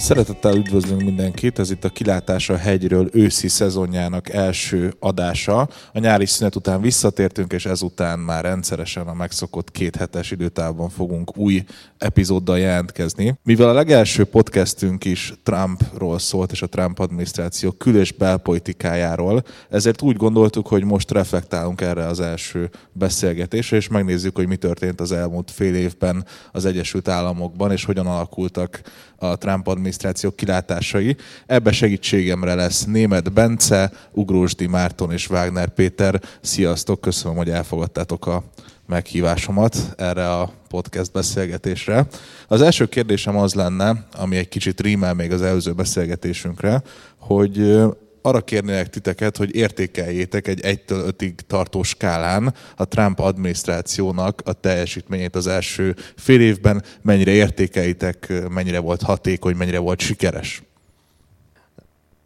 Szeretettel üdvözlünk mindenkit, ez itt a Kilátás a hegyről őszi szezonjának első adása. A nyári szünet után visszatértünk, és ezután már rendszeresen a megszokott két hetes időtávban fogunk új epizóddal jelentkezni. Mivel a legelső podcastünk is Trumpról szólt, és a Trump adminisztráció kül- és belpolitikájáról, ezért úgy gondoltuk, hogy most reflektálunk erre az első beszélgetésre, és megnézzük, hogy mi történt az elmúlt fél évben az Egyesült Államokban, és hogyan alakultak a Trump adminisztráció kilátásai. Ebbe segítségemre lesz Német Bence, Ugrósdi Márton és Wagner Péter. Sziasztok, köszönöm, hogy elfogadtátok a meghívásomat erre a podcast beszélgetésre. Az első kérdésem az lenne, ami egy kicsit rímel még az előző beszélgetésünkre, hogy arra kérnélek titeket, hogy értékeljétek egy 1-től 5-ig tartó skálán a Trump adminisztrációnak a teljesítményét az első fél évben, mennyire értékelitek, mennyire volt hatékony, mennyire volt sikeres.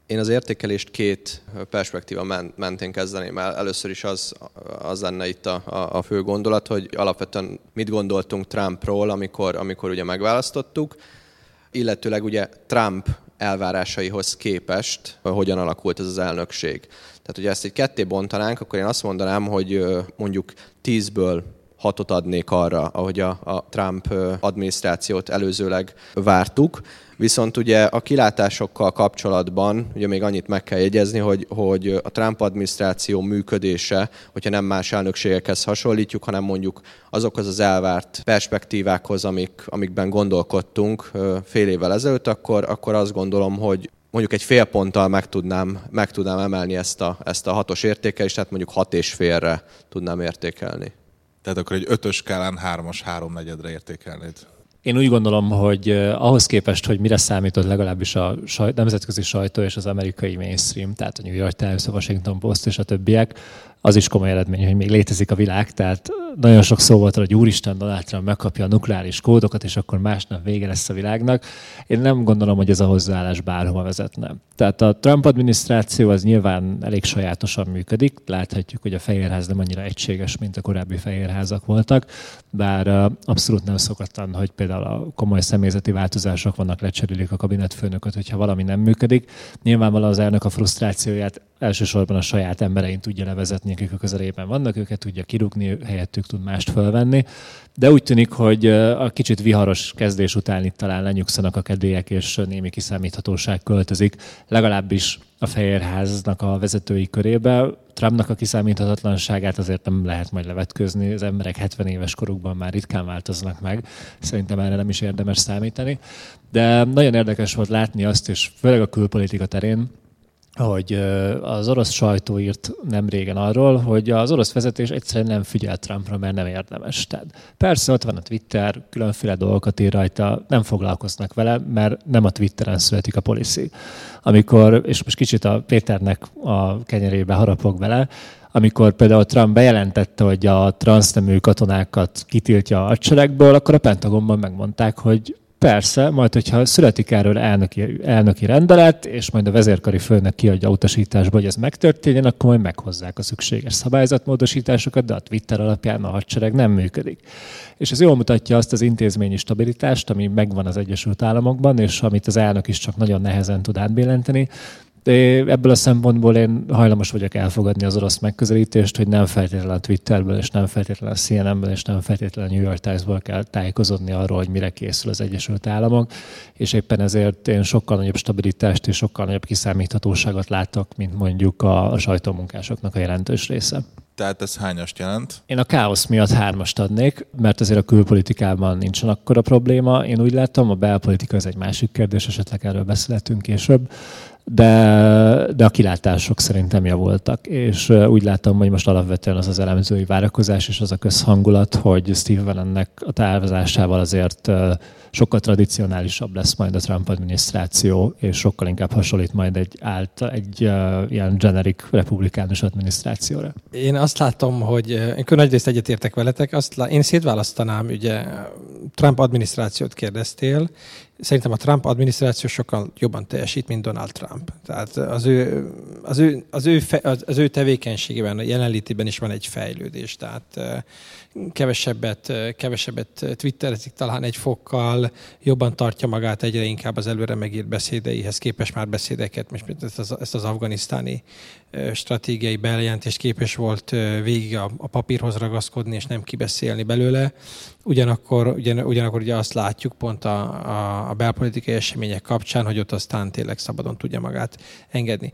Én az értékelést két perspektíva mentén kezdeném el. Először is az, az lenne itt a, a, fő gondolat, hogy alapvetően mit gondoltunk Trumpról, amikor, amikor ugye megválasztottuk, illetőleg ugye Trump elvárásaihoz képest hogyan alakult ez az elnökség. Tehát, hogyha ezt egy ketté bontanánk, akkor én azt mondanám, hogy mondjuk tízből hatot adnék arra, ahogy a, a Trump adminisztrációt előzőleg vártuk. Viszont ugye a kilátásokkal kapcsolatban ugye még annyit meg kell jegyezni, hogy, hogy a Trump adminisztráció működése, hogyha nem más elnökségekhez hasonlítjuk, hanem mondjuk azokhoz az elvárt perspektívákhoz, amik, amikben gondolkodtunk fél évvel ezelőtt, akkor, akkor azt gondolom, hogy mondjuk egy fél ponttal meg tudnám, meg tudnám emelni ezt a, ezt a hatos értékelést, tehát mondjuk hat és félre tudnám értékelni. Tehát akkor egy ötös skálán hármas háromnegyedre értékelnéd. Én úgy gondolom, hogy ahhoz képest, hogy mire számított legalábbis a sajt, nemzetközi sajtó és az amerikai mainstream, tehát a New York Times, a Washington Post és a többiek, az is komoly eredmény, hogy még létezik a világ, tehát nagyon sok szó volt hogy úristen Donald Trump megkapja a nukleáris kódokat, és akkor másnap vége lesz a világnak. Én nem gondolom, hogy ez a hozzáállás bárhova vezetne. Tehát a Trump adminisztráció az nyilván elég sajátosan működik. Láthatjuk, hogy a Fehérház nem annyira egységes, mint a korábbi Fehérházak voltak, bár abszolút nem szokatlan, hogy például a komoly személyzeti változások vannak, lecserélik a kabinetfőnököt, hogyha valami nem működik. Nyilvánvalóan az elnök a frusztrációját elsősorban a saját emberein tudja levezetni, akik a közelében vannak, őket tudja kirúgni, helyettük tud mást fölvenni. De úgy tűnik, hogy a kicsit viharos kezdés után itt talán lenyugszanak a kedélyek, és némi kiszámíthatóság költözik, legalábbis a Fehérháznak a vezetői körébe. Trumpnak a kiszámíthatatlanságát azért nem lehet majd levetközni, az emberek 70 éves korukban már ritkán változnak meg, szerintem erre nem is érdemes számítani. De nagyon érdekes volt látni azt, és főleg a külpolitika terén, hogy az orosz sajtó írt nem régen arról, hogy az orosz vezetés egyszerűen nem figyel Trumpra, mert nem érdemes. Tehát persze ott van a Twitter, különféle dolgokat ír rajta, nem foglalkoznak vele, mert nem a Twitteren születik a policy. Amikor, és most kicsit a Péternek a kenyerébe harapok vele, amikor például Trump bejelentette, hogy a transznemű katonákat kitiltja a hadseregből, akkor a Pentagonban megmondták, hogy Persze, majd hogyha születik erről elnöki, elnöki rendelet, és majd a vezérkari főnök kiadja utasításba, hogy ez megtörténjen, akkor majd meghozzák a szükséges szabályzatmódosításokat, de a Twitter alapján a hadsereg nem működik. És ez jól mutatja azt az intézményi stabilitást, ami megvan az Egyesült Államokban, és amit az elnök is csak nagyon nehezen tud átbillenteni, de ebből a szempontból én hajlamos vagyok elfogadni az orosz megközelítést, hogy nem feltétlenül a Twitterből, és nem feltétlenül a CNN-ből, és nem feltétlenül New York Times-ból kell tájékozódni arról, hogy mire készül az Egyesült Államok, és éppen ezért én sokkal nagyobb stabilitást és sokkal nagyobb kiszámíthatóságot látok, mint mondjuk a, a sajtómunkásoknak a jelentős része. Tehát ez hányast jelent? Én a káosz miatt hármast adnék, mert azért a külpolitikában nincsen akkora probléma. Én úgy látom, a belpolitika ez egy másik kérdés, esetleg erről beszélhetünk később de, de a kilátások szerintem javultak, és úgy látom, hogy most alapvetően az az elemzői várakozás és az a közhangulat, hogy Steve Bannonnek a távozásával azért sokkal tradicionálisabb lesz majd a Trump adminisztráció, és sokkal inkább hasonlít majd egy, ált, egy ilyen generik republikánus adminisztrációra. Én azt látom, hogy én nagyrészt egyetértek veletek, azt lá, én szétválasztanám ugye Trump adminisztrációt kérdeztél. Szerintem a Trump adminisztráció sokkal jobban teljesít, mint Donald Trump. Tehát az ő, az ő, az ő, fe, az ő tevékenységében, a jelenlétében is van egy fejlődés. Tehát kevesebbet, kevesebbet twitterezik talán egy fokkal, jobban tartja magát egyre inkább az előre megírt beszédeihez képes már beszédeket, most ezt az, ezt az afganisztáni stratégiai bejelentést képes volt végig a, a papírhoz ragaszkodni, és nem kibeszélni belőle. Ugyanakkor, ugyan, ugyanakkor ugye azt látjuk pont a, a, a belpolitikai események kapcsán, hogy ott aztán tényleg szabadon tudja magát engedni.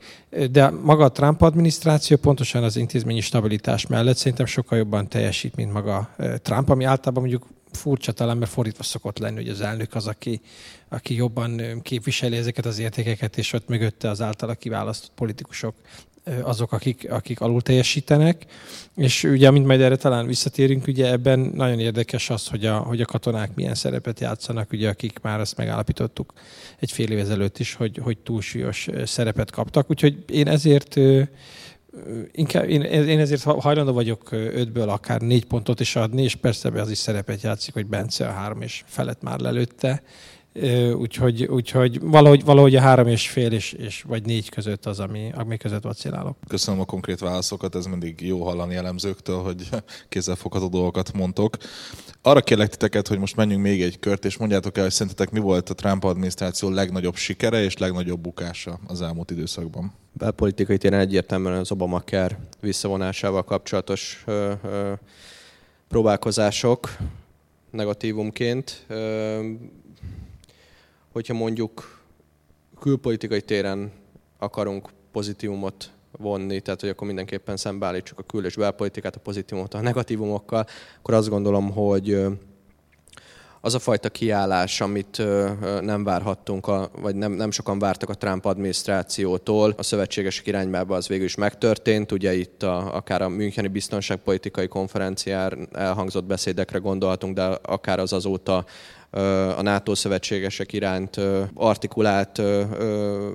De maga a Trump adminisztráció pontosan az intézményi stabilitás mellett szerintem sokkal jobban teljesít, mint maga Trump, ami általában mondjuk furcsa talán, mert fordítva szokott lenni, hogy az elnök az, aki, aki jobban képviseli ezeket az értékeket, és ott mögötte az általa kiválasztott politikusok azok, akik, akik alul teljesítenek. És ugye, mint majd erre talán visszatérünk, ugye ebben nagyon érdekes az, hogy a, hogy a katonák milyen szerepet játszanak, ugye, akik már ezt megállapítottuk egy fél év ezelőtt is, hogy, hogy túlsúlyos szerepet kaptak. Úgyhogy én ezért inkább, én, én ezért hajlandó vagyok ötből akár négy pontot is adni, és persze az is szerepet játszik, hogy Bence a három és felett már lelőtte, úgyhogy, úgyhogy valahogy, valahogy a három és fél és, és vagy négy között az, ami, ami között vacilálok. Köszönöm a konkrét válaszokat, ez mindig jó hallani elemzőktől, hogy kézzelfogható dolgokat mondtok. Arra kérlek titeket, hogy most menjünk még egy kört, és mondjátok el, hogy szerintetek mi volt a Trump adminisztráció legnagyobb sikere és legnagyobb bukása az elmúlt időszakban? Belpolitikai téren egyértelműen az Obamacare visszavonásával kapcsolatos ö, ö, próbálkozások negatívumként. Ö, hogyha mondjuk külpolitikai téren akarunk pozitívumot vonni, tehát hogy akkor mindenképpen szembeállítsuk a kül- és belpolitikát, a pozitívumot a negatívumokkal, akkor azt gondolom, hogy az a fajta kiállás, amit nem várhattunk, vagy nem, nem sokan vártak a Trump adminisztrációtól, a szövetségesek irányába az végül is megtörtént. Ugye itt a, akár a Müncheni Biztonságpolitikai Konferencián elhangzott beszédekre gondolhatunk, de akár az azóta a NATO szövetségesek iránt artikulált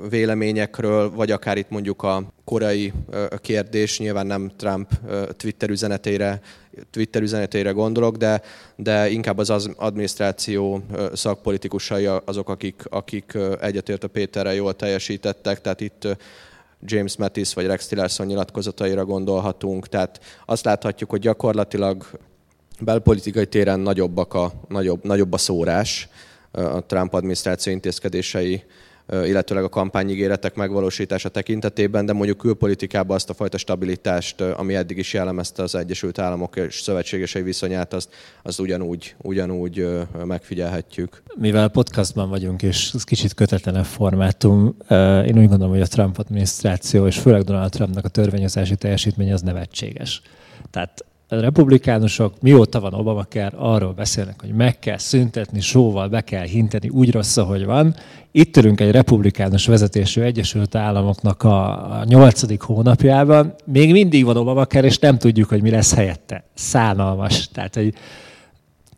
véleményekről, vagy akár itt mondjuk a korai kérdés, nyilván nem Trump Twitter üzenetére, Twitter üzenetére gondolok, de, de inkább az adminisztráció szakpolitikusai azok, akik, akik egyetért a Péterrel jól teljesítettek, tehát itt James Mattis vagy Rex Tillerson nyilatkozataira gondolhatunk. Tehát azt láthatjuk, hogy gyakorlatilag belpolitikai téren nagyobbak a, nagyobb, nagyobb a szórás a Trump adminisztráció intézkedései, illetőleg a kampányigéretek megvalósítása tekintetében, de mondjuk külpolitikában azt a fajta stabilitást, ami eddig is jellemezte az Egyesült Államok és szövetségesei viszonyát, azt, azt ugyanúgy, ugyanúgy megfigyelhetjük. Mivel podcastban vagyunk, és ez kicsit kötetlenebb formátum, én úgy gondolom, hogy a Trump adminisztráció, és főleg Donald Trumpnak a törvényozási teljesítménye az nevetséges. Tehát a republikánusok mióta van Obamacare, arról beszélnek, hogy meg kell szüntetni, sóval be kell hinteni, úgy rossz, ahogy van. Itt ülünk egy republikánus vezetésű Egyesült Államoknak a nyolcadik hónapjában, még mindig van Obamacare, és nem tudjuk, hogy mi lesz helyette. Szánalmas. Tehát, hogy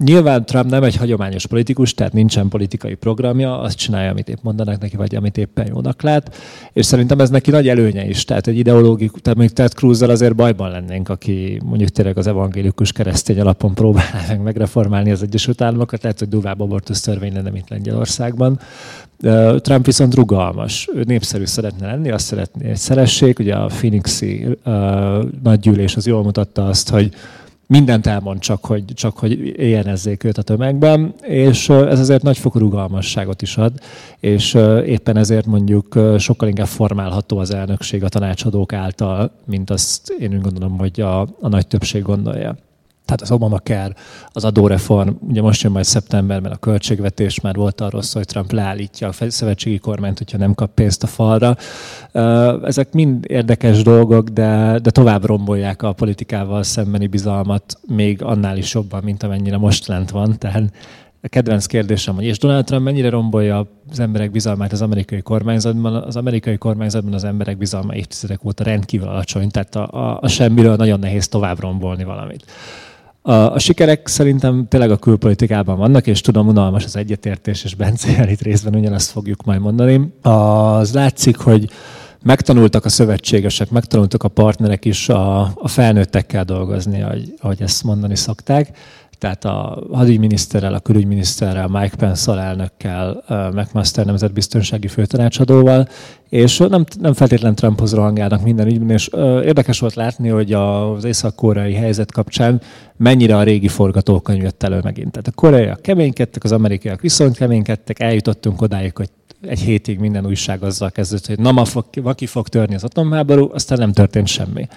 Nyilván Trump nem egy hagyományos politikus, tehát nincsen politikai programja, azt csinálja, amit épp mondanak neki, vagy amit éppen jónak lát, és szerintem ez neki nagy előnye is. Tehát egy ideológikus, tehát még Ted cruz azért bajban lennénk, aki mondjuk tényleg az evangélikus keresztény alapon próbálná meg megreformálni az Egyesült Államokat, lehet, hogy durvább abortusz törvény lenne, mint Lengyelországban. Trump viszont rugalmas, ő népszerű szeretne lenni, azt szeretné, hogy szeressék. Ugye a Phoenixi uh, nagygyűlés az jól mutatta azt, hogy mindent elmond, csak hogy, csak hogy éjjenezzék őt a tömegben, és ez azért nagyfokú rugalmasságot is ad, és éppen ezért mondjuk sokkal inkább formálható az elnökség a tanácsadók által, mint azt én úgy gondolom, hogy a, a nagy többség gondolja. Tehát az Obamacare, az adóreform, ugye most jön majd szeptemberben a költségvetés, már volt arról szó, hogy Trump leállítja a szövetségi kormányt, hogyha nem kap pénzt a falra. Ezek mind érdekes dolgok, de, de tovább rombolják a politikával szembeni bizalmat, még annál is jobban, mint amennyire most lent van. Tehát a kedvenc kérdésem, hogy és Donald Trump mennyire rombolja az emberek bizalmát az amerikai kormányzatban? Az amerikai kormányzatban az emberek bizalma évtizedek óta rendkívül alacsony, tehát a, a, a semmiről nagyon nehéz tovább rombolni valamit. A, a sikerek szerintem tényleg a külpolitikában vannak, és tudom, unalmas az egyetértés, és Bence itt részben ugyanezt fogjuk majd mondani. Az látszik, hogy megtanultak a szövetségesek, megtanultak a partnerek is a, a felnőttekkel dolgozni, ahogy, ahogy ezt mondani szokták. Tehát a hadügyminiszterrel, a külügyminiszterrel, Mike Pence alelnökkel, McMaster nemzetbiztonsági főtanácsadóval, és nem, nem feltétlen Trumphoz rohangálnak minden ügyben, és érdekes volt látni, hogy az észak-koreai helyzet kapcsán mennyire a régi forgatókönyv jött elő megint. Tehát a koreaiak keménykedtek, az amerikaiak viszont keménykedtek, eljutottunk odáig, hogy egy hétig minden újság azzal kezdődött, hogy na ma, fog, ma ki fog törni az atomháború, aztán nem történt semmi.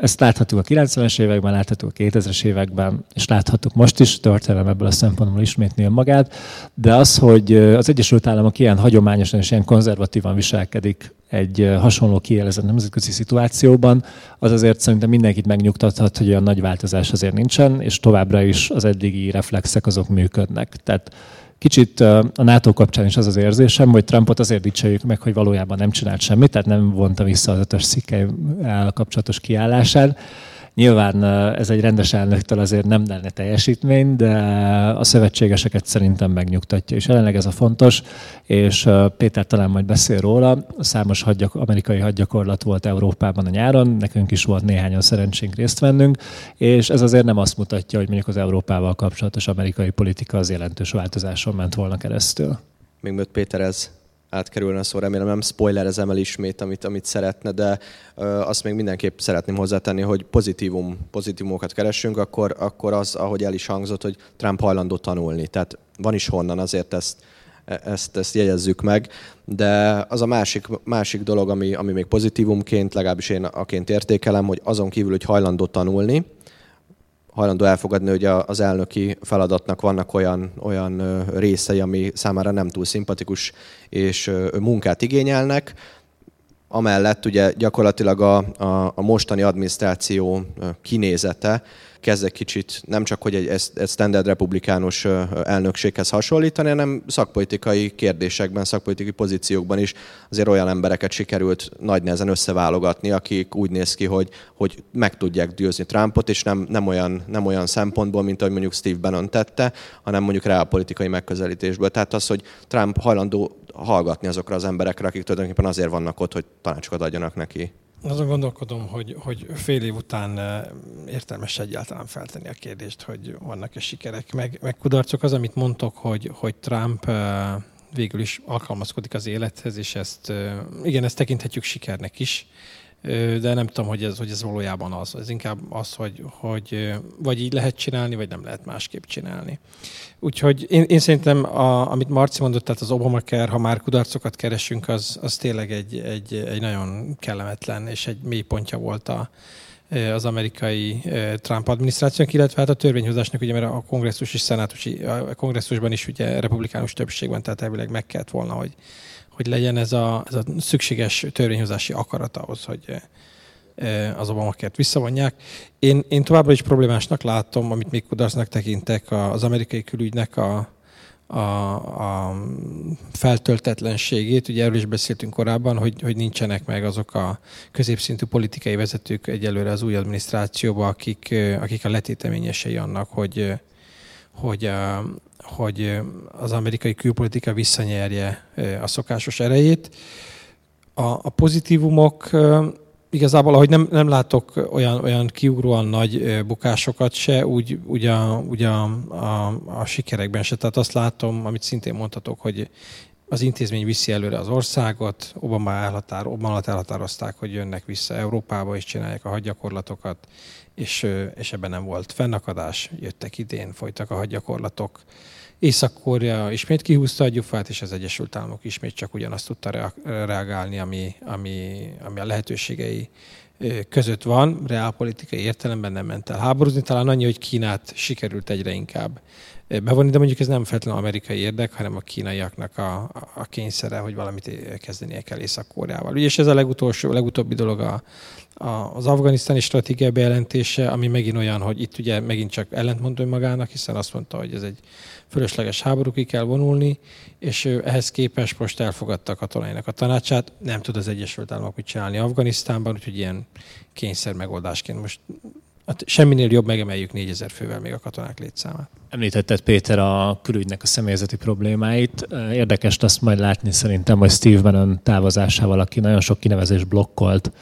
Ezt láthatjuk a 90-es években, láthatjuk a 2000-es években, és láthatjuk most is, történelem ebből a szempontból ismétnél magát, de az, hogy az Egyesült Államok ilyen hagyományosan és ilyen konzervatívan viselkedik egy hasonló kielezett nemzetközi szituációban, az azért szerintem mindenkit megnyugtathat, hogy olyan nagy változás azért nincsen, és továbbra is az eddigi reflexek azok működnek. Tehát Kicsit a NATO kapcsán is az az érzésem, hogy Trumpot azért dicseljük meg, hogy valójában nem csinált semmit, tehát nem vonta vissza az ötös szikkelyel kapcsolatos kiállásán. Nyilván ez egy rendes elnöktől azért nem lenne teljesítmény, de a szövetségeseket szerintem megnyugtatja, és jelenleg ez a fontos, és Péter talán majd beszél róla, számos hadgyak, amerikai hadgyakorlat volt Európában a nyáron, nekünk is volt néhányan szerencsénk részt vennünk, és ez azért nem azt mutatja, hogy mondjuk az Európával kapcsolatos amerikai politika az jelentős változáson ment volna keresztül. Még mielőtt Péter ez átkerülne a szó, remélem nem spoilerezem el ismét, amit, amit szeretne, de ö, azt még mindenképp szeretném hozzátenni, hogy pozitívum, pozitívumokat keresünk, akkor, akkor az, ahogy el is hangzott, hogy Trump hajlandó tanulni. Tehát van is honnan, azért ezt, ezt, ezt jegyezzük meg, de az a másik, másik dolog, ami, ami még pozitívumként, legalábbis én aként értékelem, hogy azon kívül, hogy hajlandó tanulni, hajlandó elfogadni, hogy az elnöki feladatnak vannak olyan, olyan részei, ami számára nem túl szimpatikus és munkát igényelnek. Amellett ugye gyakorlatilag a, a, a mostani adminisztráció kinézete kezd egy kicsit nem csak, hogy egy, egy standard republikánus elnökséghez hasonlítani, hanem szakpolitikai kérdésekben, szakpolitikai pozíciókban is azért olyan embereket sikerült nagy nehezen összeválogatni, akik úgy néz ki, hogy, hogy meg tudják győzni Trumpot, és nem, nem, olyan, nem olyan szempontból, mint ahogy mondjuk Steve Bannon tette, hanem mondjuk reálpolitikai megközelítésből. Tehát az, hogy Trump hajlandó hallgatni azokra az emberekre, akik tulajdonképpen azért vannak ott, hogy tanácsokat adjanak neki. Azon gondolkodom, hogy, hogy fél év után eh, értelmes egyáltalán feltenni a kérdést, hogy vannak-e sikerek, meg, meg kudarcok. Az, amit mondtok, hogy, hogy Trump eh, végül is alkalmazkodik az élethez, és ezt, eh, igen, ezt tekinthetjük sikernek is, de nem tudom, hogy ez, hogy ez valójában az. Ez inkább az, hogy, hogy vagy így lehet csinálni, vagy nem lehet másképp csinálni. Úgyhogy én, én szerintem, a, amit Marci mondott, tehát az Obamacare, ha már kudarcokat keresünk, az, az tényleg egy, egy, egy nagyon kellemetlen és egy mély pontja volt a, az amerikai Trump adminisztrációnak, illetve hát a törvényhozásnak, ugye, mert a kongresszus és szenátusi, a kongresszusban is ugye republikánus többség van, tehát elvileg meg kellett volna, hogy hogy legyen ez a, ez a szükséges törvényhozási akarat ahhoz, hogy az Obamacare-t visszavonják. Én, én továbbra is problémásnak látom, amit még kudarcnak tekintek, az amerikai külügynek a, a, a feltöltetlenségét. Ugye erről is beszéltünk korábban, hogy, hogy nincsenek meg azok a középszintű politikai vezetők egyelőre az új adminisztrációban, akik, akik a letéteményesei annak, hogy, hogy hogy az amerikai külpolitika visszanyerje a szokásos erejét. A, a pozitívumok igazából, ahogy nem, nem látok olyan, olyan kiugróan nagy bukásokat se, úgy, úgy, a, úgy a, a, a sikerekben se. Tehát azt látom, amit szintén mondhatok, hogy az intézmény viszi előre az országot, Obama, elhatár, Obama elhatározták, hogy jönnek vissza Európába és csinálják a hadgyakorlatokat, és, és ebben nem volt fennakadás, jöttek idén, folytak a hadgyakorlatok. Észak-Korea ismét kihúzta a gyufát, és az Egyesült Államok ismét csak ugyanazt tudta reagálni, ami, ami, ami a lehetőségei között van, reálpolitikai értelemben nem ment el háborúzni, talán annyi, hogy Kínát sikerült egyre inkább bevonni, de mondjuk ez nem feltétlenül amerikai érdek, hanem a kínaiaknak a, a kényszere, hogy valamit kezdenie kell Észak-Koreával. és ez a legutolsó, legutóbbi dolog a, az afganisztáni stratégia bejelentése, ami megint olyan, hogy itt ugye megint csak ellentmond magának, hiszen azt mondta, hogy ez egy fölösleges háború, ki kell vonulni, és ehhez képest most elfogadta a katonainak a tanácsát. Nem tud az Egyesült Államok mit csinálni Afganisztánban, úgyhogy ilyen kényszer megoldásként most hát semminél jobb megemeljük 4000 fővel még a katonák létszámát. Említetted Péter a külügynek a személyzeti problémáit. Érdekes azt majd látni szerintem, hogy Steve Bannon távozásával, aki nagyon sok kinevezés blokkolt,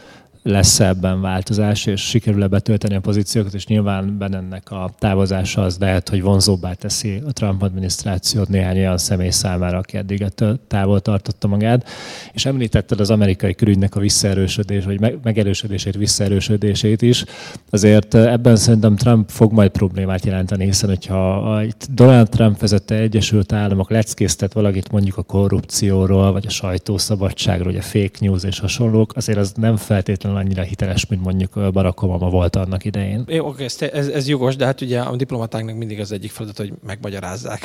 lesz ebben változás, és sikerül-e betölteni a pozíciókat, és nyilván ennek a távozása az lehet, hogy vonzóbbá teszi a Trump adminisztrációt néhány olyan személy számára, aki eddig távol tartotta magát. És említetted az amerikai külügynek a visszaerősödés, vagy megerősödését, visszaerősödését is. Azért ebben szerintem Trump fog majd problémát jelenteni, hiszen hogyha Donald Trump vezette Egyesült Államok leckésztet valakit mondjuk a korrupcióról, vagy a sajtószabadságról, vagy a fake news és hasonlók, azért az nem feltétlenül annyira hiteles, mint mondjuk Barack Obama volt annak idején. Jó, oké, ez, ez, ez jogos, de hát ugye a diplomatáknak mindig az egyik feladat, hogy megmagyarázzák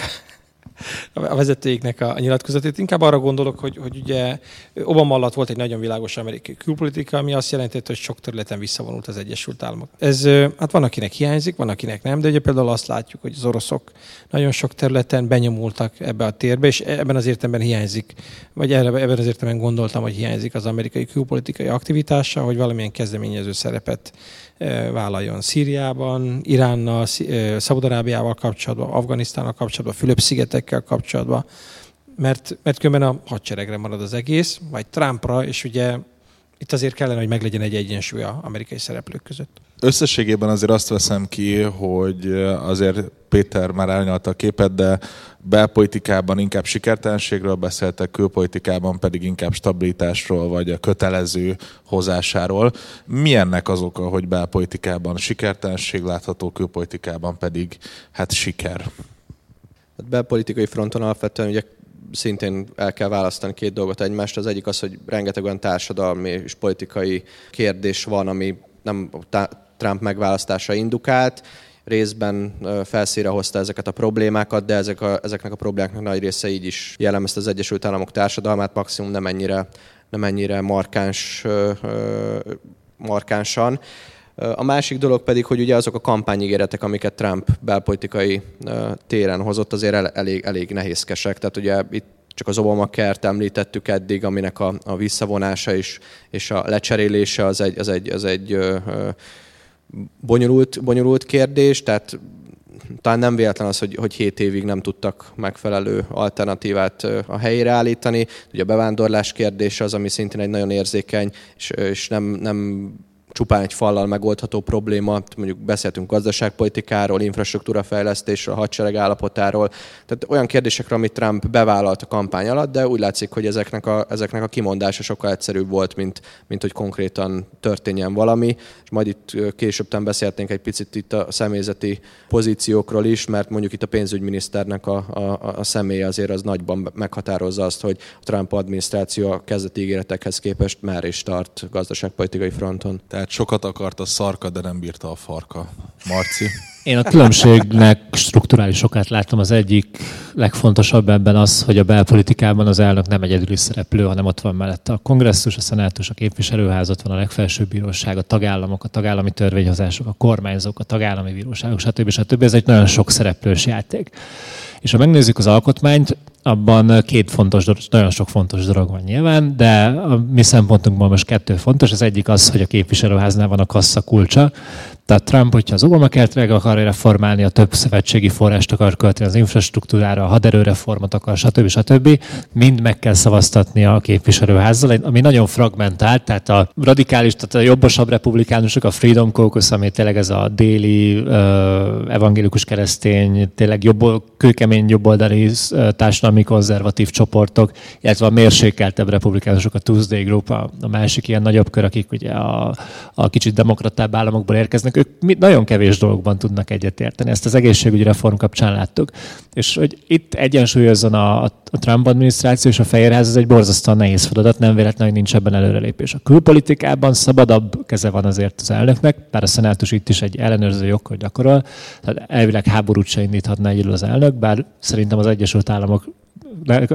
a vezetőiknek a nyilatkozatét. Inkább arra gondolok, hogy, hogy ugye Obama alatt volt egy nagyon világos amerikai külpolitika, ami azt jelentette, hogy sok területen visszavonult az Egyesült Államok. Ez hát van, akinek hiányzik, van, akinek nem, de ugye például azt látjuk, hogy az oroszok nagyon sok területen benyomultak ebbe a térbe, és ebben az értelemben hiányzik, vagy ebben az értelemben gondoltam, hogy hiányzik az amerikai külpolitikai aktivitása, hogy valamilyen kezdeményező szerepet vállaljon Szíriában, Iránnal, Szaudarábiával kapcsolatban, Afganisztánnal kapcsolatban, Fülöp-szigetekkel kapcsolatban, mert, mert különben a hadseregre marad az egész, vagy Trumpra, és ugye itt azért kellene, hogy meglegyen egy egyensúly a amerikai szereplők között. Összességében azért azt veszem ki, hogy azért Péter már elnyalta a képet, de belpolitikában inkább sikertelenségről beszéltek, külpolitikában pedig inkább stabilitásról, vagy a kötelező hozásáról. Mi ennek az oka, hogy belpolitikában sikertelenség látható, külpolitikában pedig hát siker? Hát belpolitikai fronton alapvetően ugye szintén el kell választani két dolgot egymást. Az egyik az, hogy rengeteg olyan társadalmi és politikai kérdés van, ami nem Trump megválasztása indukált, részben felszíre hozta ezeket a problémákat, de ezek a, ezeknek a problémáknak nagy része így is jellemezte az Egyesült Államok társadalmát, maximum nem ennyire, nem ennyire markáns, markánsan. A másik dolog pedig, hogy ugye azok a kampányigéretek, amiket Trump belpolitikai téren hozott, azért elég, elég nehézkesek. Tehát ugye itt csak az Obama kert említettük eddig, aminek a, a visszavonása is, és a lecserélése az egy, az egy, az egy ö, ö, bonyolult, bonyolult kérdés, tehát talán nem véletlen az, hogy, hogy 7 évig nem tudtak megfelelő alternatívát a helyére állítani. Ugye a bevándorlás kérdése az, ami szintén egy nagyon érzékeny, és, és nem, nem csupán egy fallal megoldható probléma, mondjuk beszéltünk gazdaságpolitikáról, infrastruktúrafejlesztésről, hadsereg állapotáról, tehát olyan kérdésekről, amit Trump bevállalt a kampány alatt, de úgy látszik, hogy ezeknek a, ezeknek a kimondása sokkal egyszerűbb volt, mint, mint hogy konkrétan történjen valami, és majd itt később beszélhetnénk egy picit itt a személyzeti pozíciókról is, mert mondjuk itt a pénzügyminiszternek a, a, a személye azért az nagyban meghatározza azt, hogy a Trump adminisztráció a kezdeti ígéretekhez képest már is tart gazdaságpolitikai fronton. Tehát tehát sokat akart a szarka, de nem bírta a farka. Marci? Én a különbségnek strukturális sokát látom. Az egyik legfontosabb ebben az, hogy a belpolitikában az elnök nem egyedüli szereplő, hanem ott van mellette a kongresszus, a szenátus, a képviselőház, ott van a legfelsőbb bíróság, a tagállamok, a tagállami törvényhozások, a kormányzók, a tagállami bíróságok, stb. stb. Ez egy nagyon sok szereplős játék. És ha megnézzük az alkotmányt, abban két fontos, nagyon sok fontos dolog van nyilván, de a mi szempontunkban most kettő fontos. Az egyik az, hogy a képviselőháznál van a kassa kulcsa, tehát Trump, hogyha az Obama kert meg akarja reformálni, a több szövetségi forrást akar költeni az infrastruktúrára, a haderőreformot akar, stb. stb. Mind meg kell szavaztatni a képviselőházzal, ami nagyon fragmentált, tehát a radikális, tehát a jobbosabb republikánusok, a Freedom Caucus, ami tényleg ez a déli evangélikus keresztény, tényleg jobb, kőkemény jobboldali uh, társadalmi konzervatív csoportok, illetve a mérsékeltebb republikánusok, a Tuesday Group, a, a másik ilyen nagyobb kör, akik ugye a, a kicsit demokratább államokból érkeznek, ők nagyon kevés dolgokban tudnak egyetérteni. Ezt az egészségügyi reform kapcsán láttuk. És hogy itt egyensúlyozzon a, a Trump adminisztráció és a Fehérház, ez egy borzasztóan nehéz feladat, nem véletlen, hogy nincs ebben előrelépés. A külpolitikában szabadabb keze van azért az elnöknek, bár a szenátus itt is egy ellenőrző jogkör gyakorol, tehát elvileg háborút se indíthatna egyedül az elnök, bár szerintem az Egyesült Államok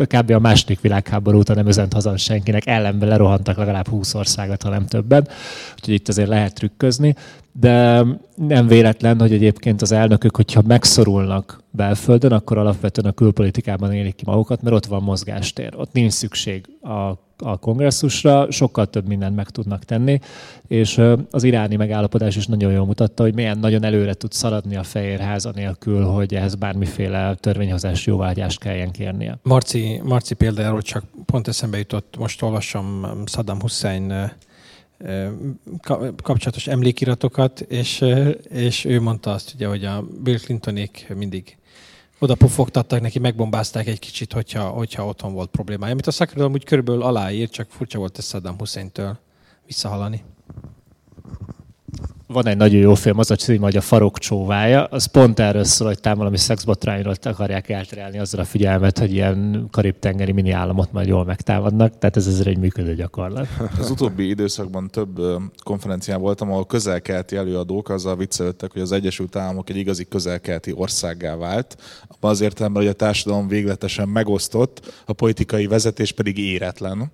kb. a második világháború óta nem üzent haza senkinek, ellenben lerohantak legalább 20 országot, ha nem többen. Úgyhogy itt azért lehet trükközni de nem véletlen, hogy egyébként az elnökök, hogyha megszorulnak belföldön, akkor alapvetően a külpolitikában élik ki magukat, mert ott van mozgástér, ott nincs szükség a, a kongresszusra, sokkal több mindent meg tudnak tenni, és az iráni megállapodás is nagyon jól mutatta, hogy milyen nagyon előre tud szaladni a Fehérház anélkül, hogy ehhez bármiféle törvényhozás jóvágyást kelljen kérnie. Marci, Marci például csak pont eszembe jutott, most olvasom Saddam Hussein kapcsolatos emlékiratokat, és, és ő mondta azt, ugye, hogy a Bill Clintonék mindig oda pufogtattak neki, megbombázták egy kicsit, hogyha, hogyha otthon volt problémája. Amit a szakirodalom úgy körülbelül aláír, csak furcsa volt ezt Saddam Hussein-től visszahalani van egy nagyon jó film, az a cím, hogy a farok csóvája, az pont erről szól, hogy tám valami szexbotrányról akarják elterelni azzal a figyelmet, hogy ilyen karib-tengeri mini államot majd jól megtámadnak, tehát ez ezért egy működő gyakorlat. Az utóbbi időszakban több konferencián voltam, ahol közelkelti előadók azzal viccelődtek, hogy az Egyesült Államok egy igazi közelkelti országgá vált, abban az értelemben, hogy a társadalom végletesen megosztott, a politikai vezetés pedig éretlen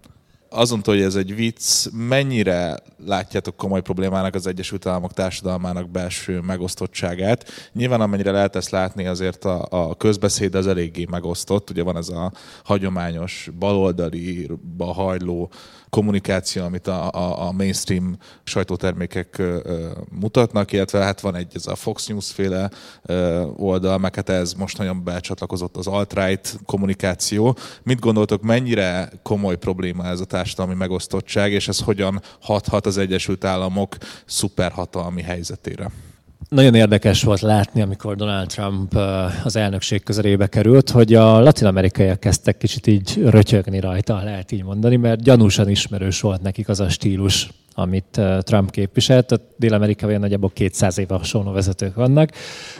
azon hogy ez egy vicc, mennyire látjátok komoly problémának az Egyesült Államok társadalmának belső megosztottságát? Nyilván amennyire lehet ezt látni, azért a, a közbeszéd az eléggé megosztott. Ugye van ez a hagyományos baloldali hajló kommunikáció, amit a, a, a mainstream sajtótermékek mutatnak, illetve hát van egy ez a Fox News féle oldal, meg hát ez most nagyon becsatlakozott az alt-right kommunikáció. Mit gondoltok, mennyire komoly probléma ez a társadalmi megosztottság, és ez hogyan hathat az Egyesült Államok szuperhatalmi helyzetére? Nagyon érdekes volt látni, amikor Donald Trump az elnökség közelébe került, hogy a latin-amerikaiak kezdtek kicsit így rötyögni rajta, lehet így mondani, mert gyanúsan ismerős volt nekik az a stílus, amit Trump képviselt. A Dél-Amerikában nagyjából 200 éve hasonló vezetők vannak,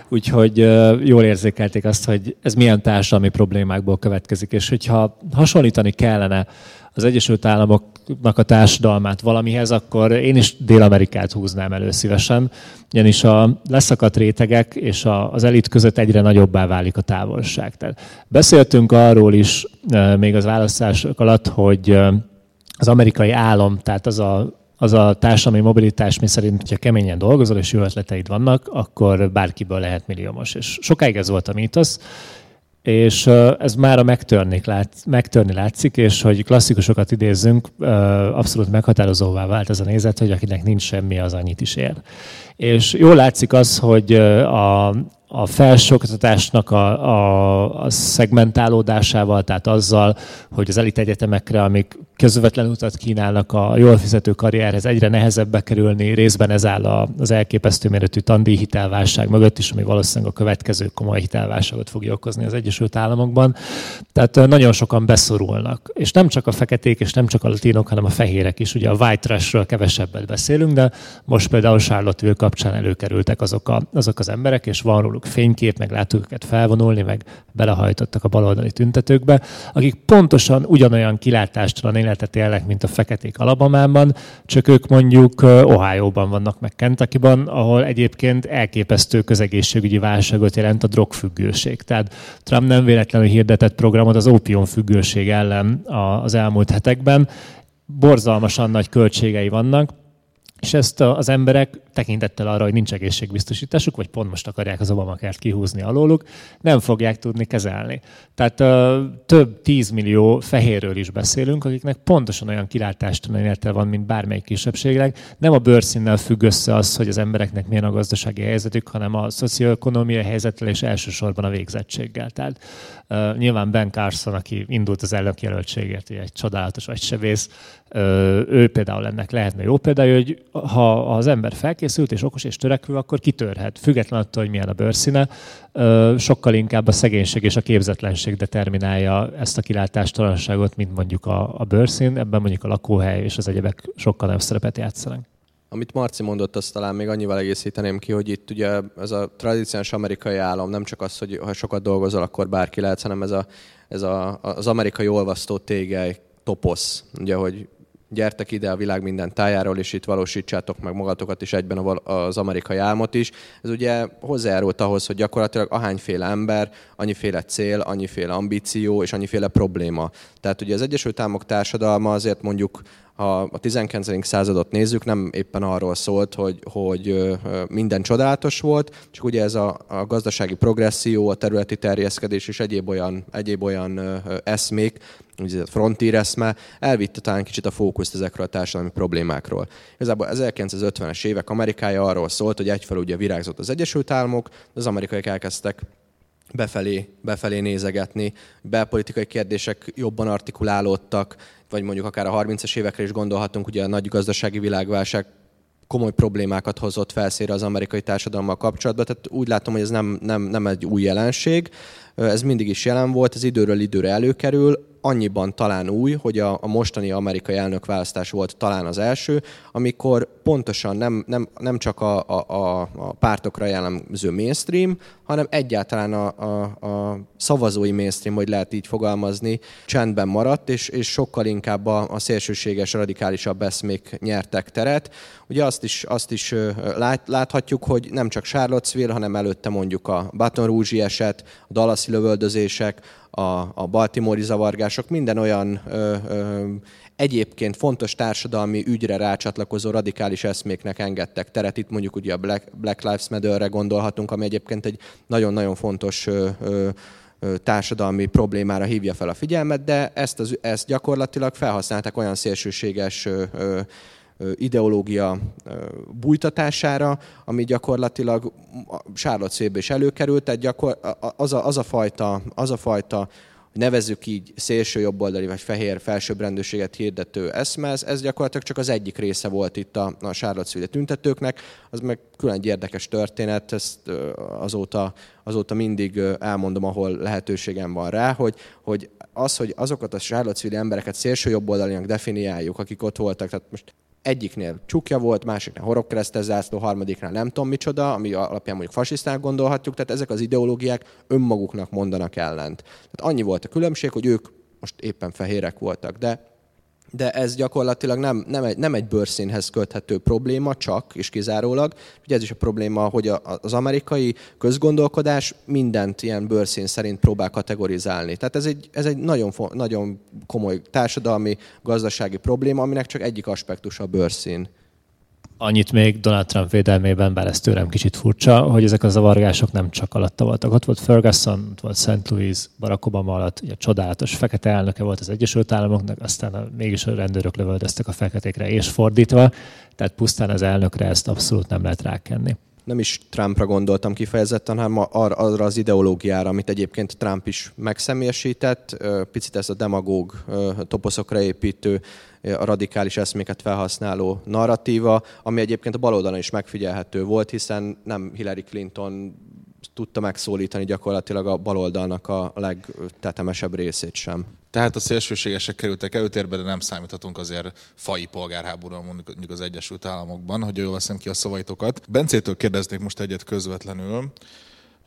úgyhogy jól érzékelték azt, hogy ez milyen társadalmi problémákból következik, és hogyha hasonlítani kellene az Egyesült Államoknak a társadalmát valamihez, akkor én is Dél-Amerikát húznám elő szívesen, ugyanis a leszakadt rétegek és az elit között egyre nagyobbá válik a távolság. Tehát beszéltünk arról is még az választások alatt, hogy az amerikai állam, tehát az a az a társadalmi mobilitás, mi szerint, hogyha keményen dolgozol és jó ötleteid vannak, akkor bárkiből lehet milliómos. És sokáig ez volt a mítosz, és ez már a megtörni, lát, megtörni látszik, és hogy klasszikusokat idézzünk, abszolút meghatározóvá vált ez a nézet, hogy akinek nincs semmi, az annyit is ér. És jól látszik az, hogy a, a felsőoktatásnak a, a, a szegmentálódásával, tehát azzal, hogy az elit egyetemekre, amik közvetlen utat kínálnak a jól fizető karrierhez, egyre nehezebb bekerülni, részben ez áll az elképesztő méretű tandíj hitelválság mögött is, ami valószínűleg a következő komoly hitelválságot fogja okozni az Egyesült Államokban. Tehát nagyon sokan beszorulnak. És nem csak a feketék, és nem csak a latinok, hanem a fehérek is. Ugye a white trash-ről kevesebbet beszélünk, de most például Charlotteville kapcsán előkerültek azok, a, azok az emberek, és van róluk fénykép, meg láttuk őket felvonulni, meg belehajtottak a baloldali tüntetőkbe, akik pontosan ugyanolyan kilátástalan életet élnek, mint a feketék Alabamában, csak ők mondjuk Ohio-ban vannak, meg Kentucky-ban, ahol egyébként elképesztő közegészségügyi válságot jelent a drogfüggőség. Tehát Trump nem véletlenül hirdetett programot az ópiumfüggőség ellen az elmúlt hetekben, borzalmasan nagy költségei vannak, és ezt az emberek tekintettel arra, hogy nincs egészségbiztosításuk, vagy pont most akarják az Obamacare-t kihúzni alóluk, nem fogják tudni kezelni. Tehát több tízmillió fehérről is beszélünk, akiknek pontosan olyan kilátástalan élete van, mint bármelyik kisebbségnek. Nem a bőrszínnel függ össze az, hogy az embereknek milyen a gazdasági helyzetük, hanem a szocioekonomiai helyzettel és elsősorban a végzettséggel. Tehát nyilván Ben Carson, aki indult az jelöltségért, egy csodálatos agysebész, ő például ennek lehetne jó példája, hogy ha az ember felkészült és okos és törekvő, akkor kitörhet. Független attól, hogy milyen a bőrszíne, sokkal inkább a szegénység és a képzetlenség determinálja ezt a kilátástalanságot, mint mondjuk a, a bőrszín. Ebben mondjuk a lakóhely és az egyebek sokkal nagyobb szerepet játszanak. Amit Marci mondott, azt talán még annyival egészíteném ki, hogy itt ugye ez a tradíciós amerikai állam nem csak az, hogy ha sokat dolgozol, akkor bárki lehet, hanem ez, a, ez a, az amerikai olvasztó tégely toposz, ugye, hogy gyertek ide a világ minden tájáról, és itt valósítsátok meg magatokat is egyben az amerikai álmot is. Ez ugye hozzájárult ahhoz, hogy gyakorlatilag ahányféle ember, annyiféle cél, annyiféle ambíció és annyiféle probléma. Tehát ugye az Egyesült Államok társadalma azért mondjuk ha a 19. századot nézzük, nem éppen arról szólt, hogy, hogy minden csodálatos volt, csak ugye ez a, a gazdasági progresszió, a területi terjeszkedés és egyéb olyan, egyéb olyan eszmék, a frontier eszme, elvitte talán kicsit a fókuszt ezekről a társadalmi problémákról. Igazából 1950-es évek Amerikája arról szólt, hogy egyfelől ugye virágzott az Egyesült Államok, de az amerikaiak elkezdtek befelé, befelé nézegetni, belpolitikai kérdések jobban artikulálódtak, vagy mondjuk akár a 30-as évekre is gondolhatunk, ugye a nagy gazdasági világválság komoly problémákat hozott felszére az amerikai társadalommal kapcsolatban. Tehát úgy látom, hogy ez nem, nem, nem egy új jelenség. Ez mindig is jelen volt, ez időről időre előkerül annyiban talán új, hogy a, a mostani amerikai elnökválasztás volt talán az első, amikor pontosan nem, nem, nem csak a, a, a pártokra jellemző mainstream, hanem egyáltalán a, a, a szavazói mainstream, hogy lehet így fogalmazni, csendben maradt, és, és sokkal inkább a, a szélsőséges, radikálisabb eszmék nyertek teret. Ugye azt is, azt is lát, láthatjuk, hogy nem csak Charlottesville, hanem előtte mondjuk a Baton Rouge eset, a Dallasi lövöldözések, a, a baltimore zavargások, minden olyan ö, ö, egyébként fontos társadalmi ügyre rácsatlakozó radikális eszméknek engedtek teret. Itt mondjuk ugye a Black, Black Lives Matter-re gondolhatunk, ami egyébként egy nagyon-nagyon fontos ö, ö, társadalmi problémára hívja fel a figyelmet, de ezt, az, ezt gyakorlatilag felhasználták olyan szélsőséges ideológia bújtatására, ami gyakorlatilag Charlotte is előkerült, tehát gyakor, az, a, az, a fajta, az a fajta nevezzük így szélső jobboldali vagy fehér felsőbbrendűséget hirdető eszme, ez, ez gyakorlatilag csak az egyik része volt itt a, a Charlottesville tüntetőknek, az meg külön egy érdekes történet, ezt azóta, azóta mindig elmondom, ahol lehetőségem van rá, hogy, hogy az, hogy azokat a Charlottesville embereket szélső jobboldalinak definiáljuk, akik ott voltak, tehát most egyiknél csukja volt, másiknál horogkeresztes zászló, harmadiknál nem tudom micsoda, ami alapján mondjuk fasiszták gondolhatjuk, tehát ezek az ideológiák önmaguknak mondanak ellent. Tehát annyi volt a különbség, hogy ők most éppen fehérek voltak, de de ez gyakorlatilag nem, nem, egy, nem egy bőrszínhez köthető probléma, csak és kizárólag. Ugye ez is a probléma, hogy a, az amerikai közgondolkodás mindent ilyen bőrszín szerint próbál kategorizálni. Tehát ez egy, ez egy nagyon, nagyon komoly társadalmi, gazdasági probléma, aminek csak egyik aspektus a bőrszín. Annyit még Donald Trump védelmében, bár ez tőlem kicsit furcsa, hogy ezek a zavargások nem csak alatta voltak. Ott volt Ferguson, ott volt St. Louis, Barack Obama alatt, ugye csodálatos fekete elnöke volt az Egyesült Államoknak, aztán a, mégis a rendőrök lövöldöztek a feketékre, és fordítva, tehát pusztán az elnökre ezt abszolút nem lehet rákenni nem is Trumpra gondoltam kifejezetten, hanem arra, arra az ideológiára, amit egyébként Trump is megszemélyesített, picit ez a demagóg toposzokra építő, a radikális eszméket felhasználó narratíva, ami egyébként a baloldalon is megfigyelhető volt, hiszen nem Hillary Clinton tudta megszólítani gyakorlatilag a baloldalnak a legtetemesebb részét sem. Tehát a szélsőségesek kerültek előtérbe, de nem számíthatunk azért fai polgárháborúra mondjuk az Egyesült Államokban, hogy jól veszem ki a szavaitokat. Bencétől kérdeznék most egyet közvetlenül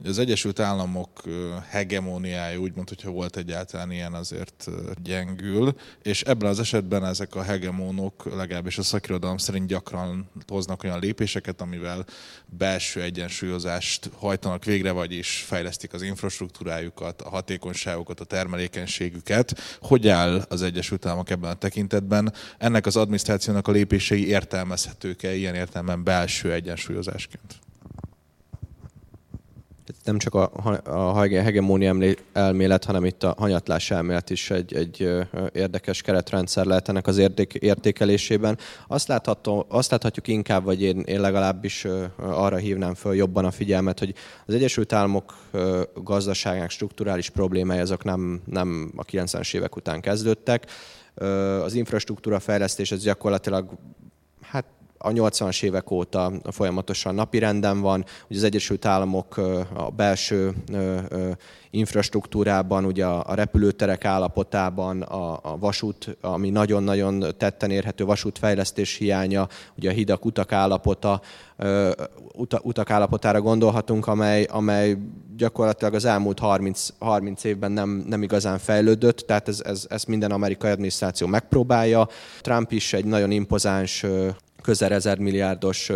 az Egyesült Államok hegemóniája úgymond, hogyha volt egyáltalán ilyen, azért gyengül, és ebben az esetben ezek a hegemónok legalábbis a szakirodalom szerint gyakran hoznak olyan lépéseket, amivel belső egyensúlyozást hajtanak végre, vagyis fejlesztik az infrastruktúrájukat, a hatékonyságokat, a termelékenységüket. Hogy áll az Egyesült Államok ebben a tekintetben? Ennek az adminisztrációnak a lépései értelmezhetők-e ilyen értelemben belső egyensúlyozásként? Nem csak a, a hegemónia elmélet, hanem itt a hanyatlás elmélet is egy, egy érdekes keretrendszer lehet ennek az érték, értékelésében. Azt, látható, azt láthatjuk inkább, vagy én, én legalábbis arra hívnám föl jobban a figyelmet, hogy az Egyesült Államok gazdaságának strukturális problémái azok nem, nem a 90-es évek után kezdődtek. Az infrastruktúra fejlesztés ez gyakorlatilag a 80-as évek óta folyamatosan napirenden van. Ugye az Egyesült Államok a belső infrastruktúrában, ugye a repülőterek állapotában, a, vasút, ami nagyon-nagyon tetten érhető vasútfejlesztés hiánya, ugye a hidak, utak állapota, utak állapotára gondolhatunk, amely, amely gyakorlatilag az elmúlt 30, 30 évben nem, nem igazán fejlődött, tehát ez, ez, ez minden amerikai adminisztráció megpróbálja. Trump is egy nagyon impozáns közel ezer milliárdos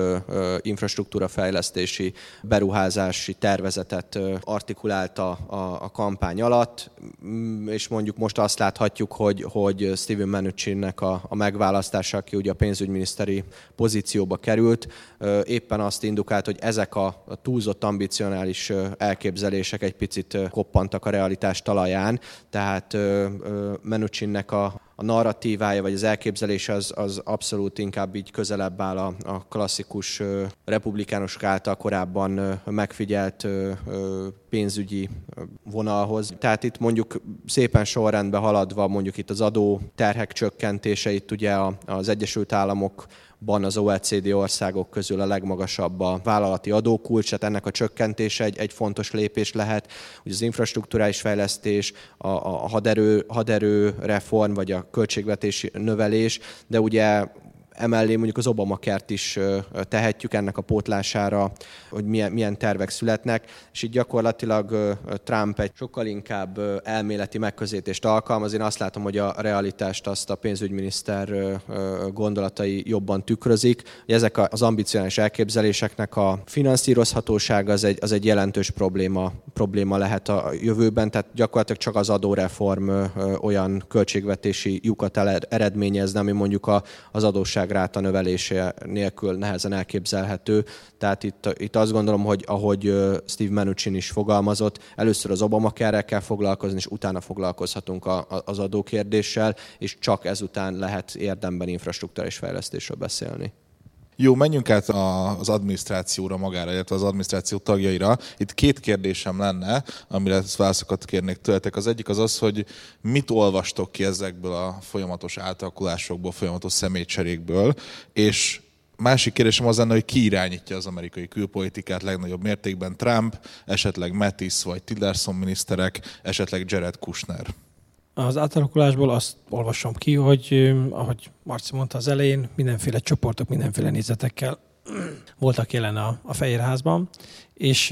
infrastruktúra fejlesztési beruházási tervezetet artikulálta a, kampány alatt, mm, és mondjuk most azt láthatjuk, hogy, hogy Steven Mnuchinnek a, a megválasztása, aki ugye a pénzügyminiszteri pozícióba került, éppen azt indukált, hogy ezek a túlzott ambicionális elképzelések egy picit koppantak a realitás talaján, tehát Mnuchinnek a a narratívája vagy az elképzelése az, az abszolút inkább így közelebb áll a, a klasszikus republikánusok által korábban megfigyelt pénzügyi vonalhoz. Tehát itt mondjuk szépen sorrendben haladva, mondjuk itt az adó terhek csökkentése, itt ugye az Egyesült Államok ban az OECD országok közül a legmagasabb a vállalati adókulcs, tehát ennek a csökkentése egy, egy fontos lépés lehet. Ugye az infrastruktúrális fejlesztés, a, a haderő, haderő reform, vagy a költségvetési növelés, de ugye emellé mondjuk az Obama kert is tehetjük ennek a pótlására, hogy milyen, milyen tervek születnek, és így gyakorlatilag Trump egy sokkal inkább elméleti megközelítést alkalmaz. Én azt látom, hogy a realitást azt a pénzügyminiszter gondolatai jobban tükrözik. Hogy ezek az ambicionális elképzeléseknek a finanszírozhatósága az egy, az egy jelentős probléma, probléma lehet a jövőben, tehát gyakorlatilag csak az adóreform olyan költségvetési lyukat eredményezne, ami mondjuk az adósság ráta növelése nélkül nehezen elképzelhető. Tehát itt, itt azt gondolom, hogy ahogy Steve Mnuchin is fogalmazott, először az Obama kell foglalkozni, és utána foglalkozhatunk a, a, az adókérdéssel, és csak ezután lehet érdemben infrastruktúrális fejlesztésről beszélni. Jó, menjünk át az adminisztrációra magára, illetve az adminisztráció tagjaira. Itt két kérdésem lenne, amire válaszokat kérnék tőletek. Az egyik az az, hogy mit olvastok ki ezekből a folyamatos átalakulásokból, folyamatos személycserékből, és másik kérdésem az lenne, hogy ki irányítja az amerikai külpolitikát legnagyobb mértékben? Trump, esetleg Mattis vagy Tillerson miniszterek, esetleg Jared Kushner? Az átalakulásból azt olvasom ki, hogy ahogy Marci mondta az elején, mindenféle csoportok, mindenféle nézetekkel voltak jelen a, a Fehérházban, és,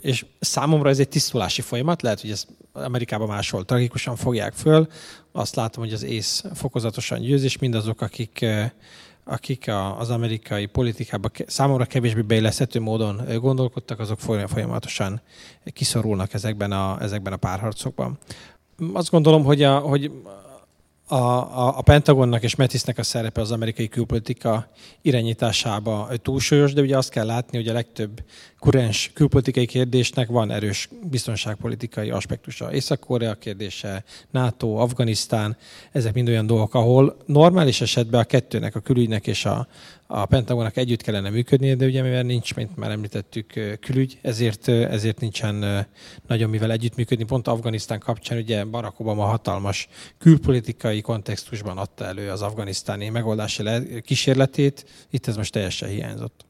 és számomra ez egy tisztulási folyamat, lehet, hogy ez Amerikában máshol tragikusan fogják föl. Azt látom, hogy az ész fokozatosan győz, és mindazok, akik, akik az amerikai politikában számomra kevésbé beilleszthető módon gondolkodtak, azok folyamatosan kiszorulnak ezekben a, ezekben a párharcokban azt gondolom, hogy, a, hogy a, a, a Pentagonnak és Metisnek a szerepe az amerikai külpolitika irányításába túlsúlyos, de ugye azt kell látni, hogy a legtöbb kurens külpolitikai kérdésnek van erős biztonságpolitikai aspektusa. Észak-Korea kérdése, NATO, Afganisztán, ezek mind olyan dolgok, ahol normális esetben a kettőnek, a külügynek és a, a Pentagonnak együtt kellene működnie, de ugye mivel nincs, mint már említettük, külügy, ezért, ezért nincsen nagyon mivel együttműködni. Pont Afganisztán kapcsán ugye Barack Obama hatalmas külpolitikai kontextusban adta elő az afganisztáni megoldási kísérletét, itt ez most teljesen hiányzott.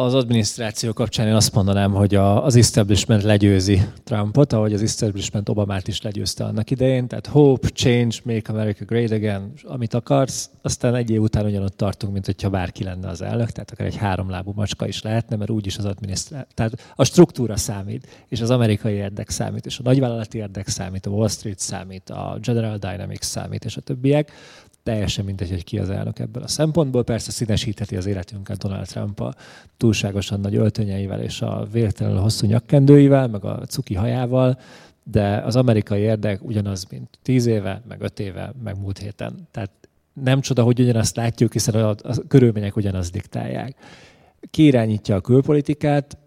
Az adminisztráció kapcsán én azt mondanám, hogy a, az establishment legyőzi Trumpot, ahogy az establishment Obamát is legyőzte annak idején. Tehát hope, change, make America great again, amit akarsz, aztán egy év után ugyanott tartunk, mint hogyha bárki lenne az elnök, tehát akár egy háromlábú macska is lehetne, mert úgyis az adminisztráció. Tehát a struktúra számít, és az amerikai érdek számít, és a nagyvállalati érdek számít, a Wall Street számít, a General Dynamics számít, és a többiek teljesen mindegy, hogy ki az elnök ebből a szempontból. Persze színesítheti az életünket Donald Trump a túlságosan nagy öltönyeivel és a végtelenül hosszú nyakkendőivel, meg a cuki hajával, de az amerikai érdek ugyanaz, mint tíz éve, meg öt éve, meg múlt héten. Tehát nem csoda, hogy ugyanazt látjuk, hiszen a, a körülmények ugyanazt diktálják. Ki irányítja a külpolitikát?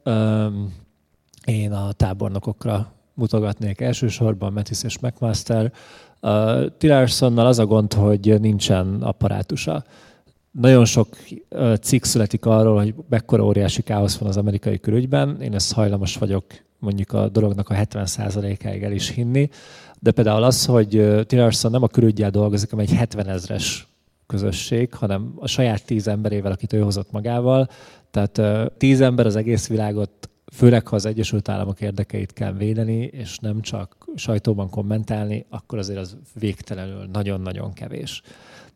Én a tábornokokra mutogatnék elsősorban, Metis és McMaster, a Tillersonnal az a gond, hogy nincsen apparátusa. Nagyon sok cikk születik arról, hogy mekkora óriási káosz van az amerikai külügyben. Én ezt hajlamos vagyok mondjuk a dolognak a 70%-áig el is hinni. De például az, hogy Tillerson nem a külügyel dolgozik, hanem egy 70 ezres közösség, hanem a saját tíz emberével, akit ő hozott magával. Tehát tíz ember az egész világot főleg ha az Egyesült Államok érdekeit kell védeni, és nem csak sajtóban kommentálni, akkor azért az végtelenül nagyon-nagyon kevés.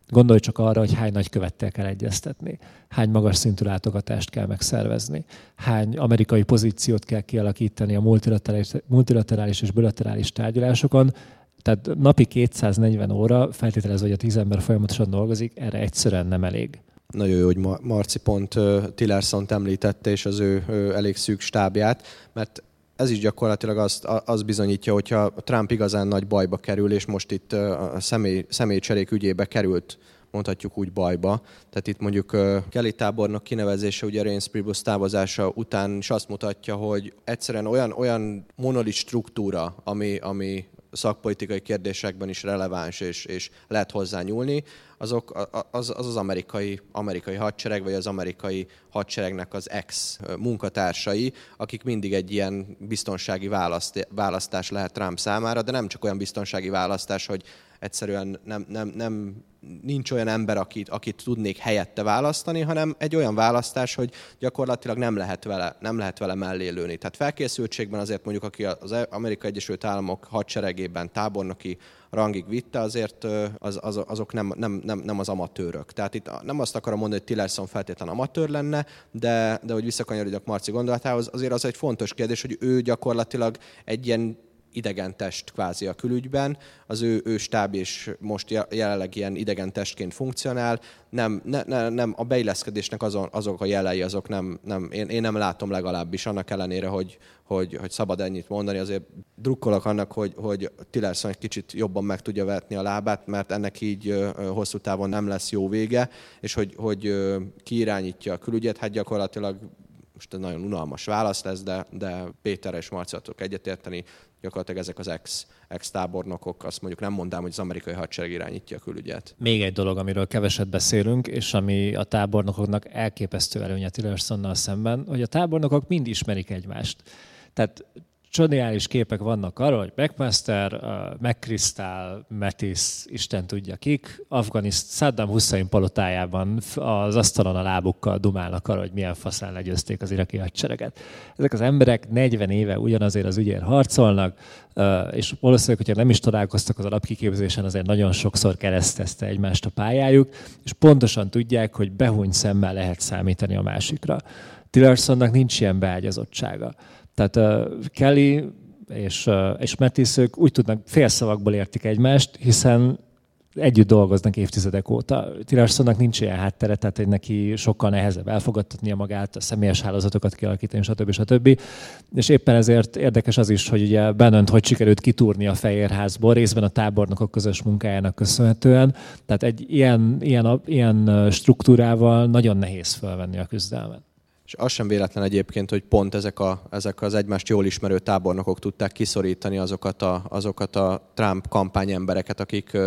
Gondolj csak arra, hogy hány nagykövettel kell egyeztetni, hány magas szintű látogatást kell megszervezni, hány amerikai pozíciót kell kialakítani a multilaterális, multilaterális és bilaterális tárgyalásokon, tehát napi 240 óra, feltételezve, hogy a tíz ember folyamatosan dolgozik, erre egyszerűen nem elég nagyon jó, hogy Marci pont Tillerson említette, és az ő, ő elég szűk stábját, mert ez is gyakorlatilag azt, az bizonyítja, hogyha Trump igazán nagy bajba kerül, és most itt a személy, személycserék ügyébe került mondhatjuk úgy bajba. Tehát itt mondjuk Kelly tábornok kinevezése, ugye Reince Priebus távozása után is azt mutatja, hogy egyszerűen olyan, olyan monolit struktúra, ami, ami szakpolitikai kérdésekben is releváns és, és lehet hozzá nyúlni, azok, az, az az amerikai, amerikai hadsereg, vagy az amerikai hadseregnek az ex munkatársai, akik mindig egy ilyen biztonsági választ, választás lehet Trump számára, de nem csak olyan biztonsági választás, hogy egyszerűen nem, nem, nem, nincs olyan ember, akit, akit tudnék helyette választani, hanem egy olyan választás, hogy gyakorlatilag nem lehet vele, nem lehet vele mellé lőni. Tehát felkészültségben azért mondjuk, aki az Amerikai Egyesült Államok hadseregében tábornoki rangig vitte, azért az, az, azok nem, nem, nem, nem az amatőrök. Tehát itt nem azt akarom mondani, hogy Tillerson feltétlen amatőr lenne, de, de hogy visszakanyarodjak Marci gondolatához, azért az egy fontos kérdés, hogy ő gyakorlatilag egy ilyen idegen test kvázi a külügyben, az ő, ő stáb is most jelenleg ilyen idegen testként funkcionál, nem, ne, ne, nem a beilleszkedésnek azon, azok a jelei, azok nem, nem én, én, nem látom legalábbis, annak ellenére, hogy, hogy, hogy szabad ennyit mondani, azért drukkolok annak, hogy, hogy Tillerson egy kicsit jobban meg tudja vetni a lábát, mert ennek így hosszú távon nem lesz jó vége, és hogy, hogy ki irányítja a külügyet, hát gyakorlatilag most egy nagyon unalmas válasz lesz, de, de Péter és Marciatok egyetérteni, gyakorlatilag ezek az ex, ex-tábornokok, azt mondjuk nem mondám, hogy az amerikai hadsereg irányítja a külügyet. Még egy dolog, amiről keveset beszélünk, és ami a tábornokoknak elképesztő előnye Tillersonnal szemben, hogy a tábornokok mind ismerik egymást. Tehát Csodiális képek vannak arról, hogy McMaster, uh, McChrystal, Metis, Isten tudja kik, Afganiszt, Saddam Hussein palotájában az asztalon a lábukkal dumálnak arról, hogy milyen faszán legyőzték az iraki hadsereget. Ezek az emberek 40 éve ugyanazért az ügyért harcolnak, és valószínűleg, hogyha nem is találkoztak az alapkiképzésen, azért nagyon sokszor keresztezte egymást a pályájuk, és pontosan tudják, hogy behúny szemmel lehet számítani a másikra. Tillersonnak nincs ilyen beágyazottsága. Tehát uh, Kelly és, uh, és Mattis, ők úgy tudnak félszavakból értik egymást, hiszen együtt dolgoznak évtizedek óta. Tillersonnak nincs ilyen háttere, tehát hogy neki sokkal nehezebb elfogadtatnia magát, a személyes hálózatokat kialakítani, stb. stb. És éppen ezért érdekes az is, hogy ugye Bennent hogy sikerült kitúrni a Fehérházból, részben a tábornokok közös munkájának köszönhetően. Tehát egy ilyen, ilyen, ilyen struktúrával nagyon nehéz felvenni a küzdelmet. És az sem véletlen egyébként, hogy pont ezek, a, ezek az egymást jól ismerő tábornokok tudták kiszorítani azokat a, azokat a Trump kampányembereket, akik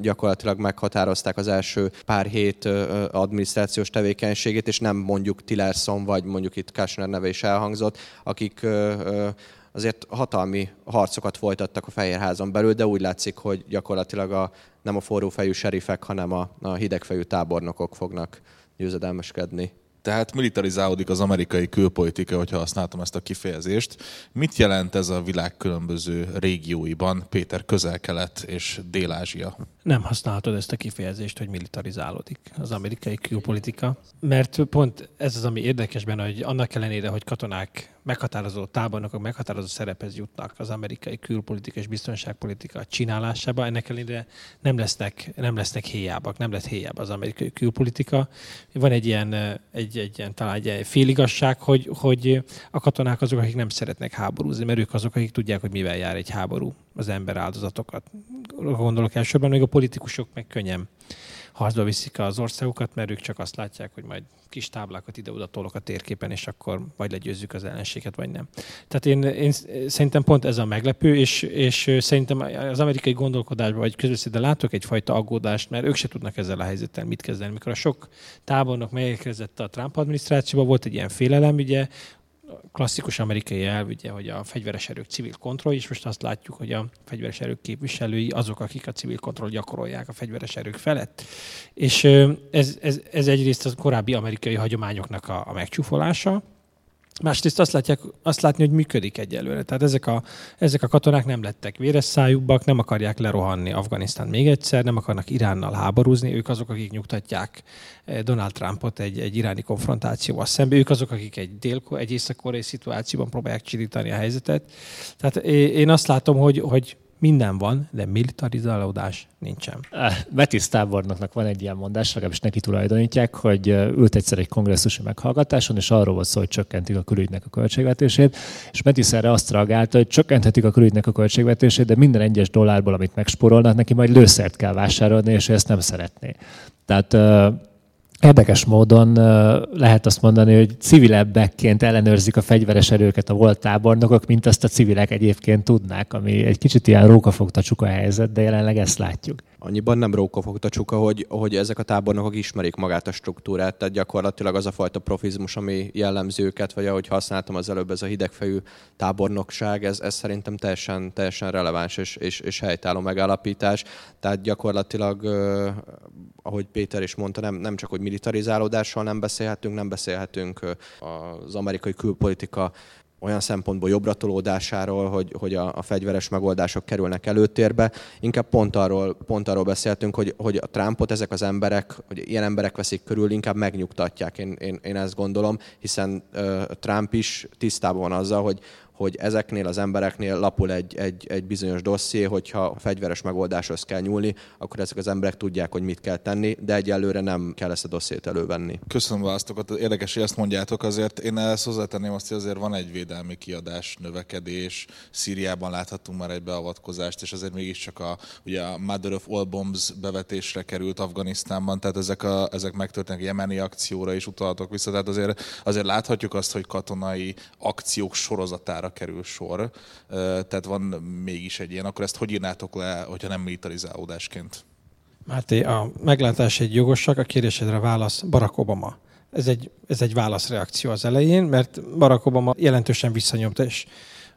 gyakorlatilag meghatározták az első pár hét adminisztrációs tevékenységét, és nem mondjuk Tillerson, vagy mondjuk itt Kushner neve is elhangzott, akik azért hatalmi harcokat folytattak a Fehérházon belül, de úgy látszik, hogy gyakorlatilag a, nem a forrófejű serifek, hanem a, a hidegfejű tábornokok fognak győzedelmeskedni. Tehát militarizálódik az amerikai külpolitika, hogyha használtam ezt a kifejezést. Mit jelent ez a világ különböző régióiban, Péter, közel-kelet és Dél-Ázsia? Nem használhatod ezt a kifejezést, hogy militarizálódik az amerikai külpolitika, mert pont ez az, ami érdekes benne, hogy annak ellenére, hogy katonák meghatározó tábornokok meghatározó szerephez jutnak az amerikai külpolitika és biztonságpolitika csinálásába, ennek ellenére nem lesznek, nem lesznek héjábak, nem lesz héjába az amerikai külpolitika. Van egy ilyen, egy, egy ilyen talán egy féligasság, hogy, hogy a katonák azok, akik nem szeretnek háborúzni, mert ők azok, akik tudják, hogy mivel jár egy háború az ember áldozatokat. Gondolok elsősorban, még a politikusok meg könnyen harcba viszik az országokat, mert ők csak azt látják, hogy majd kis táblákat ide-oda tolok a térképen, és akkor vagy legyőzzük az ellenséget, vagy nem. Tehát én, én szerintem pont ez a meglepő, és, és szerintem az amerikai gondolkodásban, vagy közösszéde látok egyfajta aggódást, mert ők se tudnak ezzel a helyzettel mit kezdeni. Mikor a sok tábornok megérkezett a Trump adminisztrációba, volt egy ilyen félelem, ugye, klasszikus amerikai elv, ugye, hogy a fegyveres erők civil kontroll, és most azt látjuk, hogy a fegyveres erők képviselői azok, akik a civil kontroll gyakorolják a fegyveres erők felett. És ez, ez, ez egyrészt a korábbi amerikai hagyományoknak a, a megcsúfolása, Másrészt azt, látják, azt látni, hogy működik egyelőre. Tehát ezek a, ezek a katonák nem lettek véres szájúbbak, nem akarják lerohanni Afganisztán még egyszer, nem akarnak Iránnal háborúzni, ők azok, akik nyugtatják eh, Donald Trumpot egy, egy iráni konfrontációval szembe, ők azok, akik egy, dél, egy észak-koreai szituációban próbálják csillítani a helyzetet. Tehát én azt látom, hogy, hogy minden van, de militarizálódás nincsen. Betis tábornoknak van egy ilyen mondás, legalábbis neki tulajdonítják, hogy ült egyszer egy kongresszusi meghallgatáson, és arról volt szó, hogy csökkentik a külügynek a költségvetését, és Betis erre azt reagálta, hogy csökkenthetik a külügynek a költségvetését, de minden egyes dollárból, amit megspórolnak, neki majd lőszert kell vásárolni, és ő ezt nem szeretné. Tehát Érdekes módon lehet azt mondani, hogy civilebbekként ellenőrzik a fegyveres erőket a volt tábornokok, mint azt a civilek egyébként tudnák, ami egy kicsit ilyen rókafogta csuka helyzet, de jelenleg ezt látjuk. Annyiban nem rókafogta csuka, hogy, hogy ezek a tábornokok ismerik magát a struktúrát, tehát gyakorlatilag az a fajta profizmus, ami jellemző őket, vagy ahogy használtam az előbb, ez a hidegfejű tábornokság, ez, ez szerintem teljesen, teljesen releváns és, és, és helytálló megállapítás. Tehát gyakorlatilag, ahogy Péter is mondta, nem, nem csak, hogy militarizálódással nem beszélhetünk, nem beszélhetünk az amerikai külpolitika olyan szempontból jobbra tolódásáról, hogy, hogy a, a fegyveres megoldások kerülnek előtérbe. Inkább pont arról, pont arról beszéltünk, hogy, hogy a Trumpot ezek az emberek, hogy ilyen emberek veszik körül, inkább megnyugtatják, én, én, én ezt gondolom, hiszen uh, Trump is tisztában van azzal, hogy, hogy ezeknél az embereknél lapul egy, egy, egy bizonyos dosszié, hogyha a fegyveres megoldáshoz kell nyúlni, akkor ezek az emberek tudják, hogy mit kell tenni, de egyelőre nem kell ezt a dossziét elővenni. Köszönöm választokat. Érdekes, hogy ezt mondjátok. Azért én ezt hozzátenném azt, hogy azért van egy védelmi kiadás, növekedés. Szíriában láthatunk már egy beavatkozást, és azért mégiscsak a, ugye a Mother of All Bombs bevetésre került Afganisztánban, tehát ezek, a, ezek megtörténnek jemeni akcióra is utalhatok vissza. Tehát azért, azért láthatjuk azt, hogy katonai akciók sorozatára arra kerül sor, tehát van mégis egy ilyen, akkor ezt hogy írnátok le, hogyha nem militarizálódásként? Máté, a meglátás egy jogosak, a kérdésedre válasz Barack Obama. Ez egy, ez egy válaszreakció az elején, mert Barack Obama jelentősen visszanyomta, és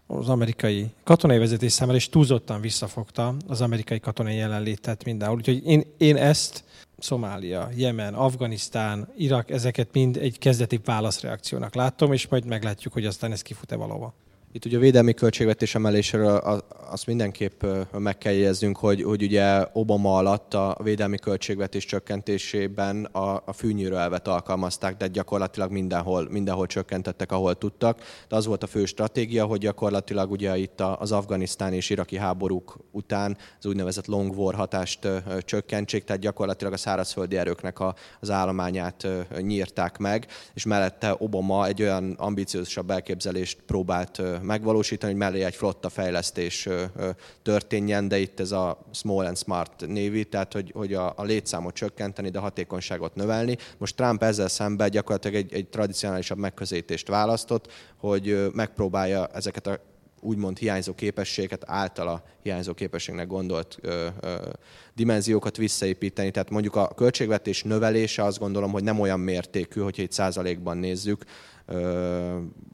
az amerikai katonai vezetés számára is túlzottan visszafogta az amerikai katonai jelenlétet mindenhol. Úgyhogy én, én ezt Szomália, Jemen, Afganisztán, Irak, ezeket mind egy kezdeti válaszreakciónak látom, és majd meglátjuk, hogy aztán ez kifut-e valóban. Itt ugye a védelmi költségvetés emeléséről azt mindenképp meg kell jegyeznünk, hogy, hogy ugye Obama alatt a védelmi költségvetés csökkentésében a, a fűnyírő elvet alkalmazták, de gyakorlatilag mindenhol, mindenhol csökkentettek, ahol tudtak. De az volt a fő stratégia, hogy gyakorlatilag ugye itt az afganisztán és iraki háborúk után az úgynevezett long war hatást csökkentsék, tehát gyakorlatilag a szárazföldi erőknek a, az állományát nyírták meg, és mellette Obama egy olyan ambiciózusabb elképzelést próbált megvalósítani, hogy mellé egy flotta fejlesztés történjen, de itt ez a small and smart névi, tehát hogy, hogy a, a létszámot csökkenteni, de hatékonyságot növelni. Most Trump ezzel szemben gyakorlatilag egy, egy tradicionálisabb megközelítést választott, hogy megpróbálja ezeket a úgymond hiányzó képességeket, általa hiányzó képességnek gondolt ö, ö, dimenziókat visszaépíteni. Tehát mondjuk a költségvetés növelése azt gondolom, hogy nem olyan mértékű, hogyha itt százalékban nézzük,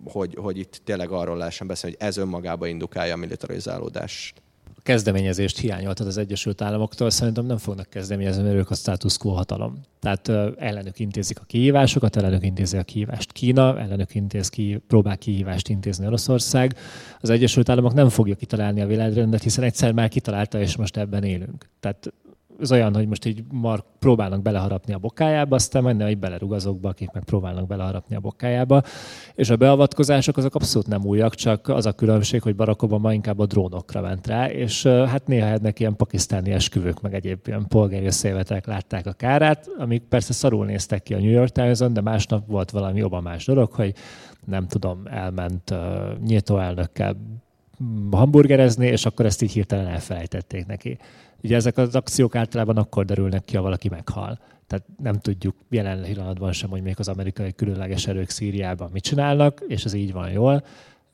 hogy, hogy itt tényleg arról lehessen beszélni, hogy ez önmagába indukálja a militarizálódást kezdeményezést hiányoltad az Egyesült Államoktól, szerintem nem fognak kezdeményezni, mert ők a status quo hatalom. Tehát ellenük intézik a kihívásokat, ellenük intézi a kihívást Kína, ellenük intéz ki, próbál kihívást intézni Oroszország. Az Egyesült Államok nem fogja kitalálni a világrendet, hiszen egyszer már kitalálta, és most ebben élünk. Tehát az olyan, hogy most így mar próbálnak beleharapni a bokájába, aztán majd hogy belerúg azokba, akik meg próbálnak beleharapni a bokájába. És a beavatkozások azok abszolút nem újak, csak az a különbség, hogy Barack Obama inkább a drónokra ment rá, és hát néha ennek ilyen pakisztáni esküvők, meg egyéb ilyen polgári szélvetek látták a kárát, amik persze szarul néztek ki a New York Times-on, de másnap volt valami obamás dolog, hogy nem tudom, elment uh, nyitó elnökkel hamburgerezni, és akkor ezt így hirtelen elfelejtették neki. Ugye ezek az akciók általában akkor derülnek ki, ha valaki meghal. Tehát nem tudjuk jelen pillanatban sem, hogy még az amerikai különleges erők Szíriában mit csinálnak, és ez így van jól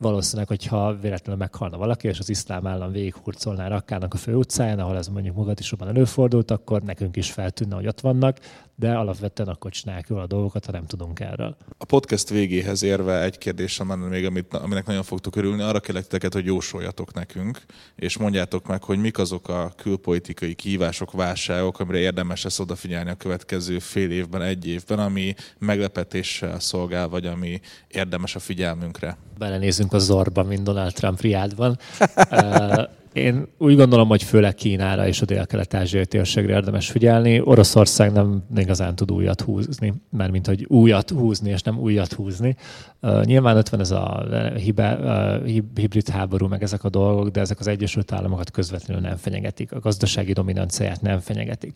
valószínűleg, hogyha véletlenül meghalna valaki, és az iszlám állam végighurcolná Rakkának a főutcáján, ahol ez mondjuk Mogadisóban előfordult, akkor nekünk is feltűnne, hogy ott vannak, de alapvetően akkor csinálják jól a dolgokat, ha nem tudunk erről. A podcast végéhez érve egy kérdésem lenne még, amit, aminek nagyon fogtok örülni. Arra kérlek teket, hogy jósoljatok nekünk, és mondjátok meg, hogy mik azok a külpolitikai kihívások, válságok, amire érdemes lesz odafigyelni a következő fél évben, egy évben, ami meglepetéssel szolgál, vagy ami érdemes a figyelmünkre. Belenézünk a zorba, mint Donald Trump riádban. Én úgy gondolom, hogy főleg Kínára és a dél-kelet-ázsiai térségre érdemes figyelni. Oroszország nem igazán tud újat húzni, mert mint hogy újat húzni, és nem újat húzni. Uh, nyilván ott van ez a hibe, uh, hibrid háború, meg ezek a dolgok, de ezek az Egyesült Államokat közvetlenül nem fenyegetik. A gazdasági dominanciáját nem fenyegetik.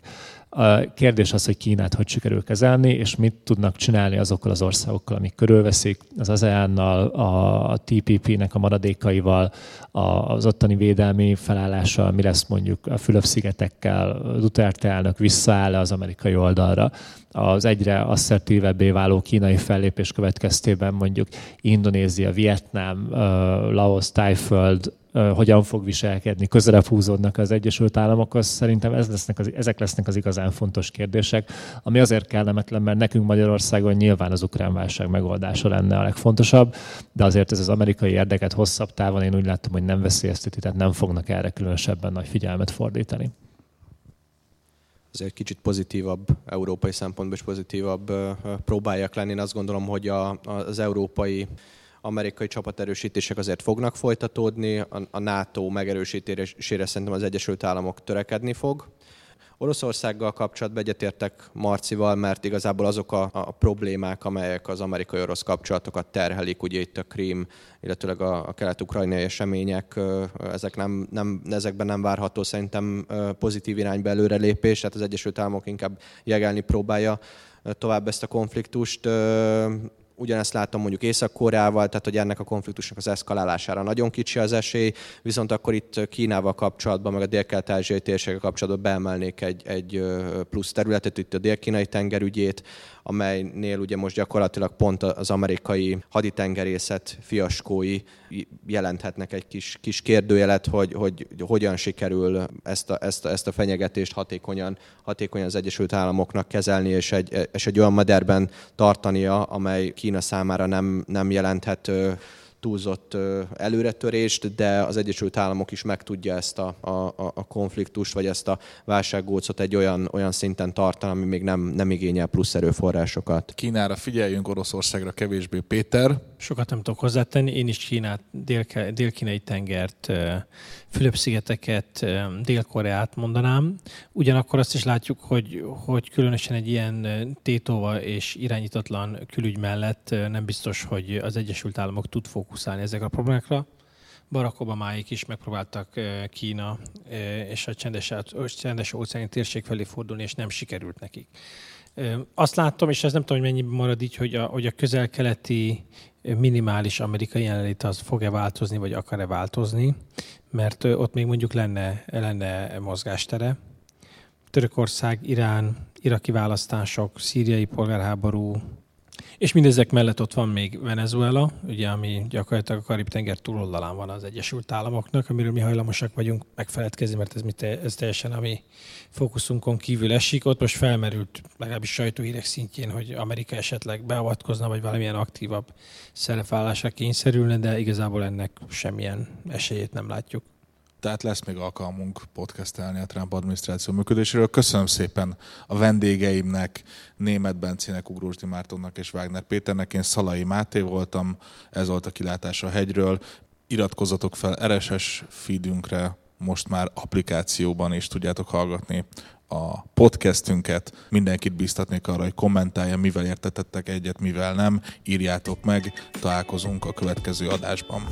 A kérdés az, hogy Kínát hogy sikerül kezelni, és mit tudnak csinálni azokkal az országokkal, amik körülveszik, az ASEAN-nal, a TPP-nek a maradékaival, az ottani védelmi felállással, mi lesz mondjuk a Fülöp-szigetekkel, Duterte elnök visszaáll az amerikai oldalra, az egyre asszertívebbé váló kínai fellépés következtében mondjuk Indonézia, Vietnám, Laos, Tájföld hogyan fog viselkedni, közelebb húzódnak az Egyesült Államokhoz. Szerintem ez lesznek az, ezek lesznek az igazán fontos kérdések, ami azért kellemetlen, mert nekünk Magyarországon nyilván az ukrán válság megoldása lenne a legfontosabb, de azért ez az amerikai érdeket hosszabb távon én úgy látom, hogy nem veszélyezteti, tehát nem fognak erre különösebben nagy figyelmet fordítani azért kicsit pozitívabb, európai szempontból is pozitívabb próbálják lenni. Én azt gondolom, hogy a, az európai amerikai csapaterősítések azért fognak folytatódni, a, a NATO megerősítésére szerintem az Egyesült Államok törekedni fog. Oroszországgal kapcsolatban egyetértek Marcival, mert igazából azok a, a problémák, amelyek az amerikai-orosz kapcsolatokat terhelik, ugye itt a Krím, illetőleg a, a kelet-ukrajnai események, ezek nem, nem, ezekben nem várható szerintem pozitív irányba előrelépés, tehát az Egyesült Államok inkább jegelni próbálja tovább ezt a konfliktust ugyanezt látom mondjuk Észak-Koreával, tehát hogy ennek a konfliktusnak az eszkalálására nagyon kicsi az esély, viszont akkor itt Kínával kapcsolatban, meg a dél-kelet-ázsiai térséggel kapcsolatban beemelnék egy, egy plusz területet, itt a dél-kínai tengerügyét, amelynél ugye most gyakorlatilag pont az amerikai haditengerészet fiaskói jelenthetnek egy kis, kis kérdőjelet, hogy, hogy hogyan sikerül ezt a, ezt, a, ezt a fenyegetést hatékonyan, hatékonyan az Egyesült Államoknak kezelni, és egy, és egy olyan mederben tartania, amely Kína számára nem, nem jelenthet túlzott előretörést, de az Egyesült Államok is meg tudja ezt a, a, a konfliktust, vagy ezt a válsággócot egy olyan, olyan szinten tartani, ami még nem, nem igényel plusz erőforrásokat. Kínára figyeljünk, Oroszországra kevésbé. Péter? Sokat nem tudok hozzátenni. Én is Kínát, dél- dél-kínai tengert, Fülöp-szigeteket, Dél-Koreát mondanám. Ugyanakkor azt is látjuk, hogy, hogy különösen egy ilyen tétova és irányítatlan külügy mellett nem biztos, hogy az Egyesült Államok tud fókuszálni ezekre a problémákra. Barack Obamáik is megpróbáltak Kína és a csendes, csendes óceáni térség felé fordulni, és nem sikerült nekik. Azt látom, és ez nem tudom, hogy mennyi marad így, hogy a, hogy a közel-keleti minimális amerikai jelenlét az fog-e változni, vagy akar-e változni, mert ott még mondjuk lenne, lenne mozgástere. Törökország, Irán, iraki választások, szíriai polgárháború, és mindezek mellett ott van még Venezuela, ugye, ami gyakorlatilag a Karib-tenger túloldalán van az Egyesült Államoknak, amiről mi hajlamosak vagyunk megfeledkezni, mert ez, mit, ez teljesen a mi fókuszunkon kívül esik. Ott most felmerült legalábbis sajtóhírek szintjén, hogy Amerika esetleg beavatkozna, vagy valamilyen aktívabb szerepvállásra kényszerülne, de igazából ennek semmilyen esélyét nem látjuk tehát lesz még alkalmunk podcastelni a Trump adminisztráció működéséről. Köszönöm szépen a vendégeimnek, Német Bencének, Ugrós Mártonnak és Wagner Péternek. Én Szalai Máté voltam, ez volt a kilátás a hegyről. Iratkozzatok fel RSS feedünkre, most már applikációban is tudjátok hallgatni a podcastünket. Mindenkit biztatnék arra, hogy kommentálja, mivel értetettek egyet, mivel nem. Írjátok meg, találkozunk a következő adásban.